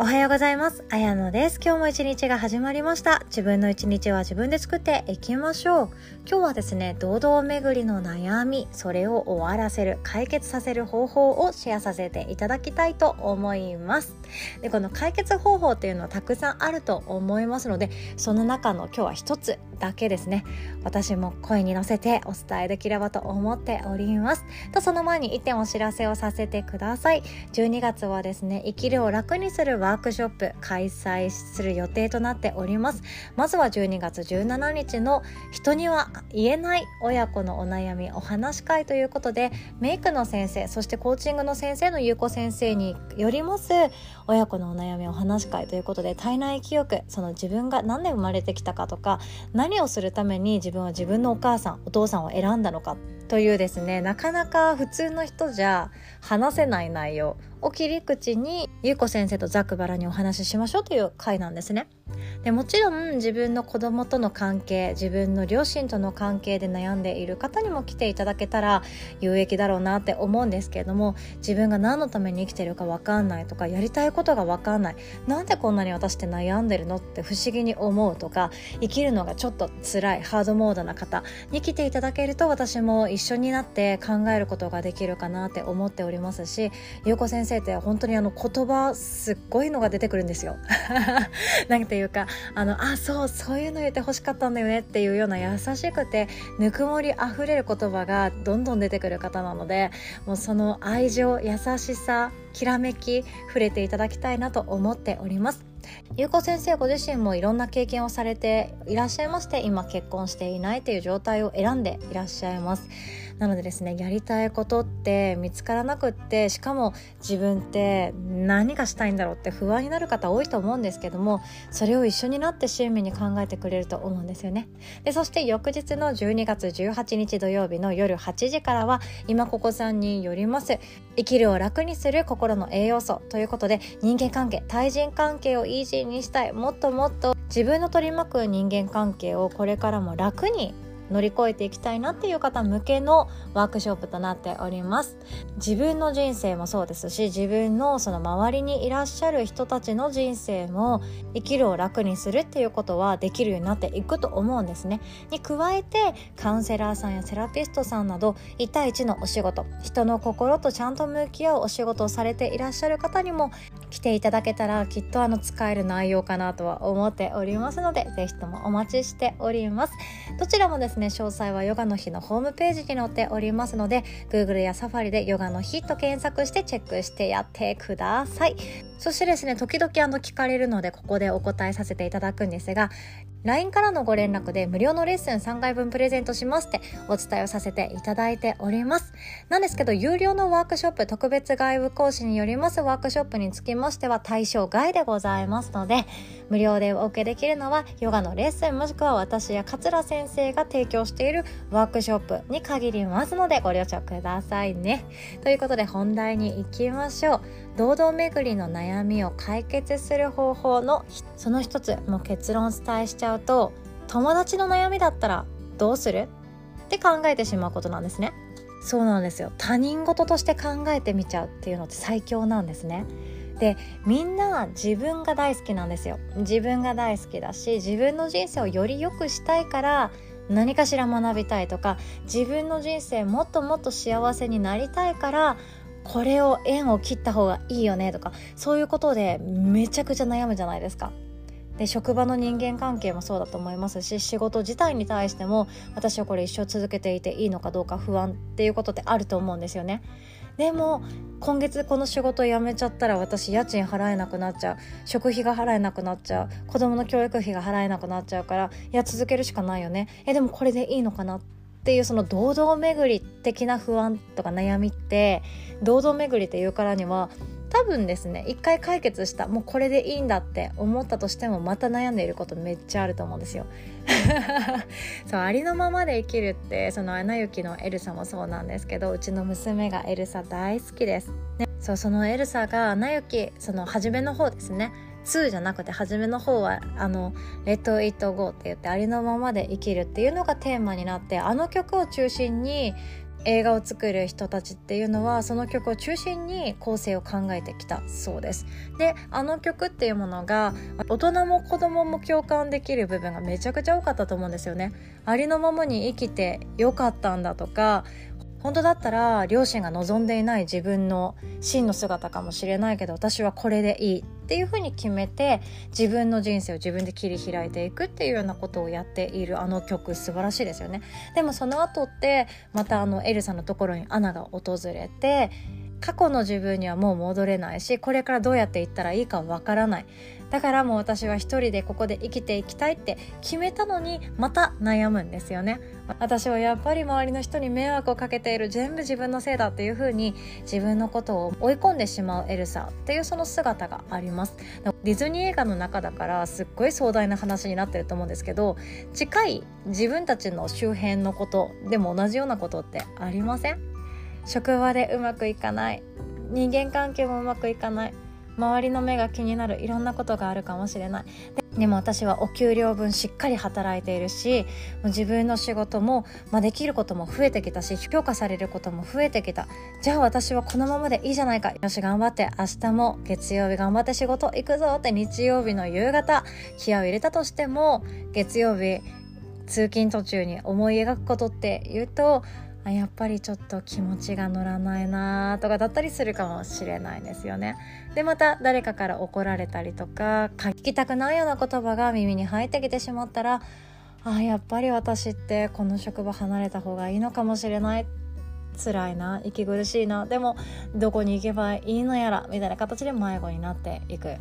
おはようございます。あやのです。今日も一日が始まりました。自分の一日は自分で作っていきましょう。今日はですね、堂々巡りの悩み、それを終わらせる、解決させる方法をシェアさせていただきたいと思います。で、この解決方法っていうのはたくさんあると思いますので、その中の今日は一つだけですね、私も声に乗せてお伝えできればと思っております。と、その前に一点お知らせをさせてください。12月はですね、生きるを楽にするワークショップ開催する予定となっております。まずは12月17日の人には言えない親子のお悩みお話会ということでメイクの先生そしてコーチングの先生の優子先生によります親子のお悩みお話会ということで体内記憶その自分が何で生まれてきたかとか何をするために自分は自分のお母さんお父さんを選んだのかというですねなかなか普通の人じゃ話せない内容を切り口にゆうこ先生とザクバラにお話ししましょうという回なんですね。でもちろん自分の子供との関係自分の両親との関係で悩んでいる方にも来ていただけたら有益だろうなって思うんですけれども自分が何のために生きてるか分かんないとかやりたいことが分かんないなんでこんなに私って悩んでるのって不思議に思うとか生きるのがちょっと辛いハードモードな方に来ていただけると私も一緒になって考えることができるかなって思っておりますしゆうこ先生って本当にあの言葉すっごいのが出てくるんですよ。なんていうかあのあそうそういうの言ってほしかったんだよねっていうような優しくてぬくもりあふれる言葉がどんどん出てくる方なのでもうその愛情優しさきらめき触れていただきたいなと思っております。ゆうこ先生ご自身もいろんな経験をされていらっしゃいまして今結婚していないという状態を選んでいらっしゃいますなのでですねやりたいことって見つからなくってしかも自分って何がしたいんだろうって不安になる方多いと思うんですけどもそれを一緒になって親身に考えてくれると思うんですよね。でそして翌日の12月18日土曜日の夜8時からは今ここさんによります生きるを楽にする心の栄養素ということで人間関係対人関係をイージーにしたい。もっともっと自分の取り巻く人間関係をこれからも楽に乗り越えていきたいなっていう方向けのワークショップとなっております。自分の人生もそうですし自分のその周りにいらっしゃる人たちの人生も生きるを楽にするっていうことはできるようになっていくと思うんですね。に加えてカウンセラーさんやセラピストさんなど1対1のお仕事人の心とちゃんと向き合うお仕事をされていらっしゃる方にも来ていただけたらきっとあの使える内容かなとは思っておりますのでぜひともお待ちしております。どちらもですねね。詳細はヨガの日のホームページに載っておりますので Google や Safari でヨガの日と検索してチェックしてやってください。そしてですね時々あの聞かれるのでここでお答えさせていただくんですが LINE からのご連絡で無料のレッスン3回分プレゼントしますってお伝えをさせていただいております。なんですけど有料のワークショップ特別外部講師によりますワークショップにつきましては対象外でございますので無料でお受けできるのはヨガのレッスンもしくは私や桂先生が提供しているワークショップに限りますのでご了承くださいね。ということで本題に行きましょう。堂々巡りの悩み悩みを解決する方法のその一つもう結論伝えしちゃうと友達の悩みだったらどうする？って考えてしまうことなんですね。そうなんですよ。他人事として考えてみちゃうっていうのって最強なんですね。でみんな自分が大好きなんですよ。自分が大好きだし自分の人生をより良くしたいから何かしら学びたいとか自分の人生もっともっと幸せになりたいからこれを縁を切った方がいいよねとかそういうことでめちゃくちゃ悩むじゃないですか。で職場の人間関係もそうだと思いますし仕事自体に対しても私はこれ一生続けていていいのかどうか不安っていうことってあると思うんですよね。でも今月この仕事辞めちゃったら私家賃払えなくなっちゃう食費が払えなくなっちゃう子供の教育費が払えなくなっちゃうからいや続けるしかないよねえでもこれでいいのかなっっていうその堂々巡り的な不安とか悩みって堂々巡りっていうからには多分ですね一回解決したもうこれでいいんだって思ったとしてもまた悩んでいることめっちゃあると思うんですよ。そうありのままで生きるってその「アナ雪」のエルサもそうなんですけどうちの娘がエルサ大好きです。ね、そうそのエルサが「アナ雪」その初めの方ですね2じゃなくて初めの方はあの「レッド・イット・ゴー」って言ってありのままで生きるっていうのがテーマになってあの曲を中心に映画を作る人たちっていうのはその曲を中心に構成を考えてきたそうです。であの曲っていうものが大人も子供も共感できる部分がめちゃくちゃ多かったと思うんですよね。ありのままに生きてよかったんだとか本当だったら両親が望んでいない自分の真の姿かもしれないけど私はこれでいいっていうふうに決めて自分の人生を自分で切り開いていくっていうようなことをやっているあの曲素晴らしいですよね。でもその後ってまたあのエルさんのところにアナが訪れて過去の自分にはもう戻れないしこれからどうやっていったらいいかわからない。だからもう私は一人でここで生きていきたいって決めたのにまた悩むんですよね。私はやっぱり周りの人に迷惑をかけている全部自分のせいだっていう風に自分のことを追い込んでしまうエルサっていうその姿があります。ディズニー映画の中だからすっごい壮大な話になってると思うんですけど近い自分たちの周辺のことでも同じようなことってありません？職場でうまくいかない。人間関係もうまくいかない。周りの目が気になるいろんなことがあるかもしれない。でも私はお給料分しっかり働いているし自分の仕事も、まあ、できることも増えてきたし評価されることも増えてきた。じゃあ私はこのままでいいじゃないか。よし頑張って明日も月曜日頑張って仕事行くぞって日曜日の夕方気合を入れたとしても月曜日通勤途中に思い描くことって言うとあやっぱりちょっと気持ちが乗らないなとかだったりするかもしれないですよね。でまた誰かから怒られたりとか聞きたくないような言葉が耳に入ってきてしまったらあやっぱり私ってこの職場離れた方がいいのかもしれない。辛いな息苦しいな。でもどこに行けばいいのやらみたいな形で迷子になっていく。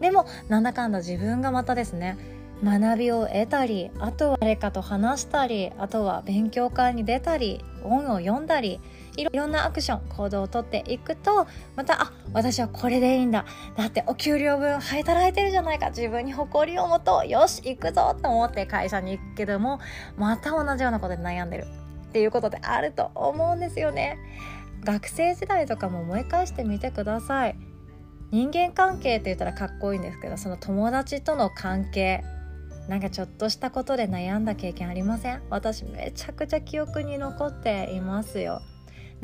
でもなんだかんだ自分がまたですね学びを得たりあとは誰かと話したりあとは勉強会に出たり本を読んだりいろんなアクション行動をとっていくとまたあ私はこれでいいんだ。だってお給料分働いてるじゃないか。自分に誇りを持とう。よし行くぞと思って会社に行くけどもまた同じようなことで悩んでる。っていうことであると思うんですよね。学生時代とかも思い返してみてください。人間関係って言ったらかっこいいんですけどその友達との関係なんかちょっとしたことで悩んだ経験ありません？私めちゃくちゃ記憶に残っていますよ。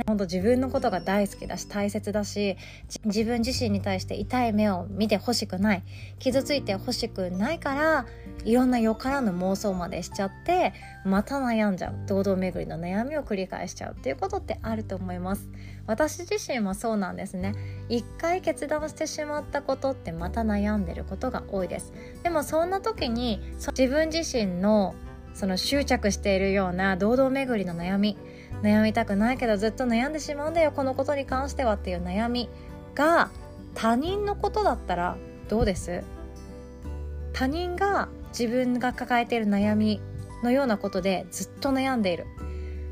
本当自分のことが大好きだし大切だし自分自身に対して痛い目を見てほしくない傷ついてほしくないからいろんなよからぬ妄想までしちゃってまた悩んじゃう堂々巡りの悩みを繰り返しちゃうっていうことってあると思います。私自身もそうなんですね。一回決断してしまったことってまた悩んでることが多いです。でもそんな時に自分自身のその執着しているような堂々巡りの悩み悩みたくないけどずっと悩んでしまうんだよこのことに関してはっていう悩みが他人のことだったらどうです？他人が自分が抱えている悩みのようなことでずっと悩んでいる。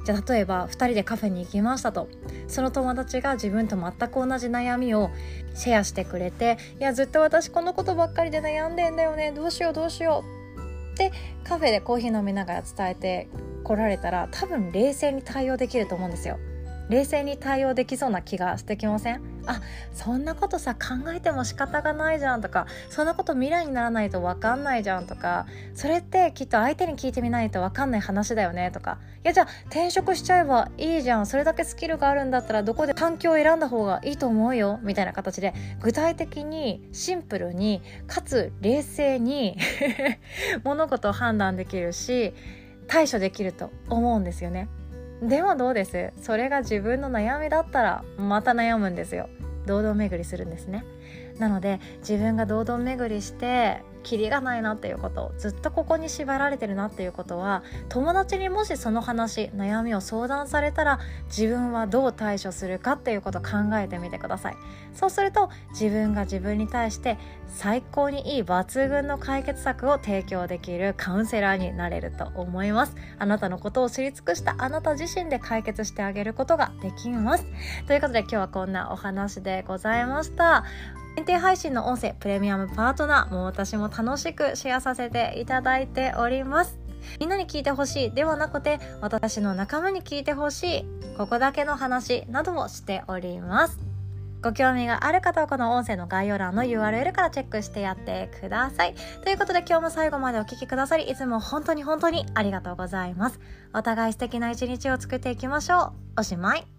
じゃあ例えば2人でカフェに行きましたと。その友達が自分と全く同じ悩みをシェアしてくれていやずっと私このことばっかりで悩んでんだよね。どうしようどうしよう。ってカフェでコーヒー飲みながら伝えて来られたら多分冷静に対応できると思うんですよ。冷静に対応できそうな気がしてきません？あそんなことさ考えても仕方がないじゃんとかそんなこと未来にならないと分かんないじゃんとかそれってきっと相手に聞いてみないと分かんない話だよねとか。いやじゃあ転職しちゃえばいいじゃん。それだけスキルがあるんだったらどこで環境を選んだ方がいいと思うよ。みたいな形で具体的にシンプルにかつ冷静に 物事を判断できるし対処できると思うんですよね。でもどうです？それが自分の悩みだったらまた悩むんですよ。堂々巡りするんですね。なので自分が堂々巡りしてキリがないなっていうことずっとここに縛られてるなっていうことは友達にもしその話悩みを相談されたら自分はどう対処するかっていうことを考えてみてください。そうすると自分が自分に対して最高にいい抜群の解決策を提供できるカウンセラーになれると思います。あなたのことを知り尽くしたあなた自身で解決してあげることができます。ということで今日はこんなお話でございました。限定配信の音声プレミアムパートナーも私も楽しくシェアさせていただいておりますみんなに聞いてほしいではなくて私の仲間に聞いてほしいここだけの話などもしておりますご興味がある方はこの音声の概要欄の URL からチェックしてやってください。ということで今日も最後までお聴きくださり、いつも本当に本当にありがとうございます。お互い素敵な一日を作っていきましょう。おしまい。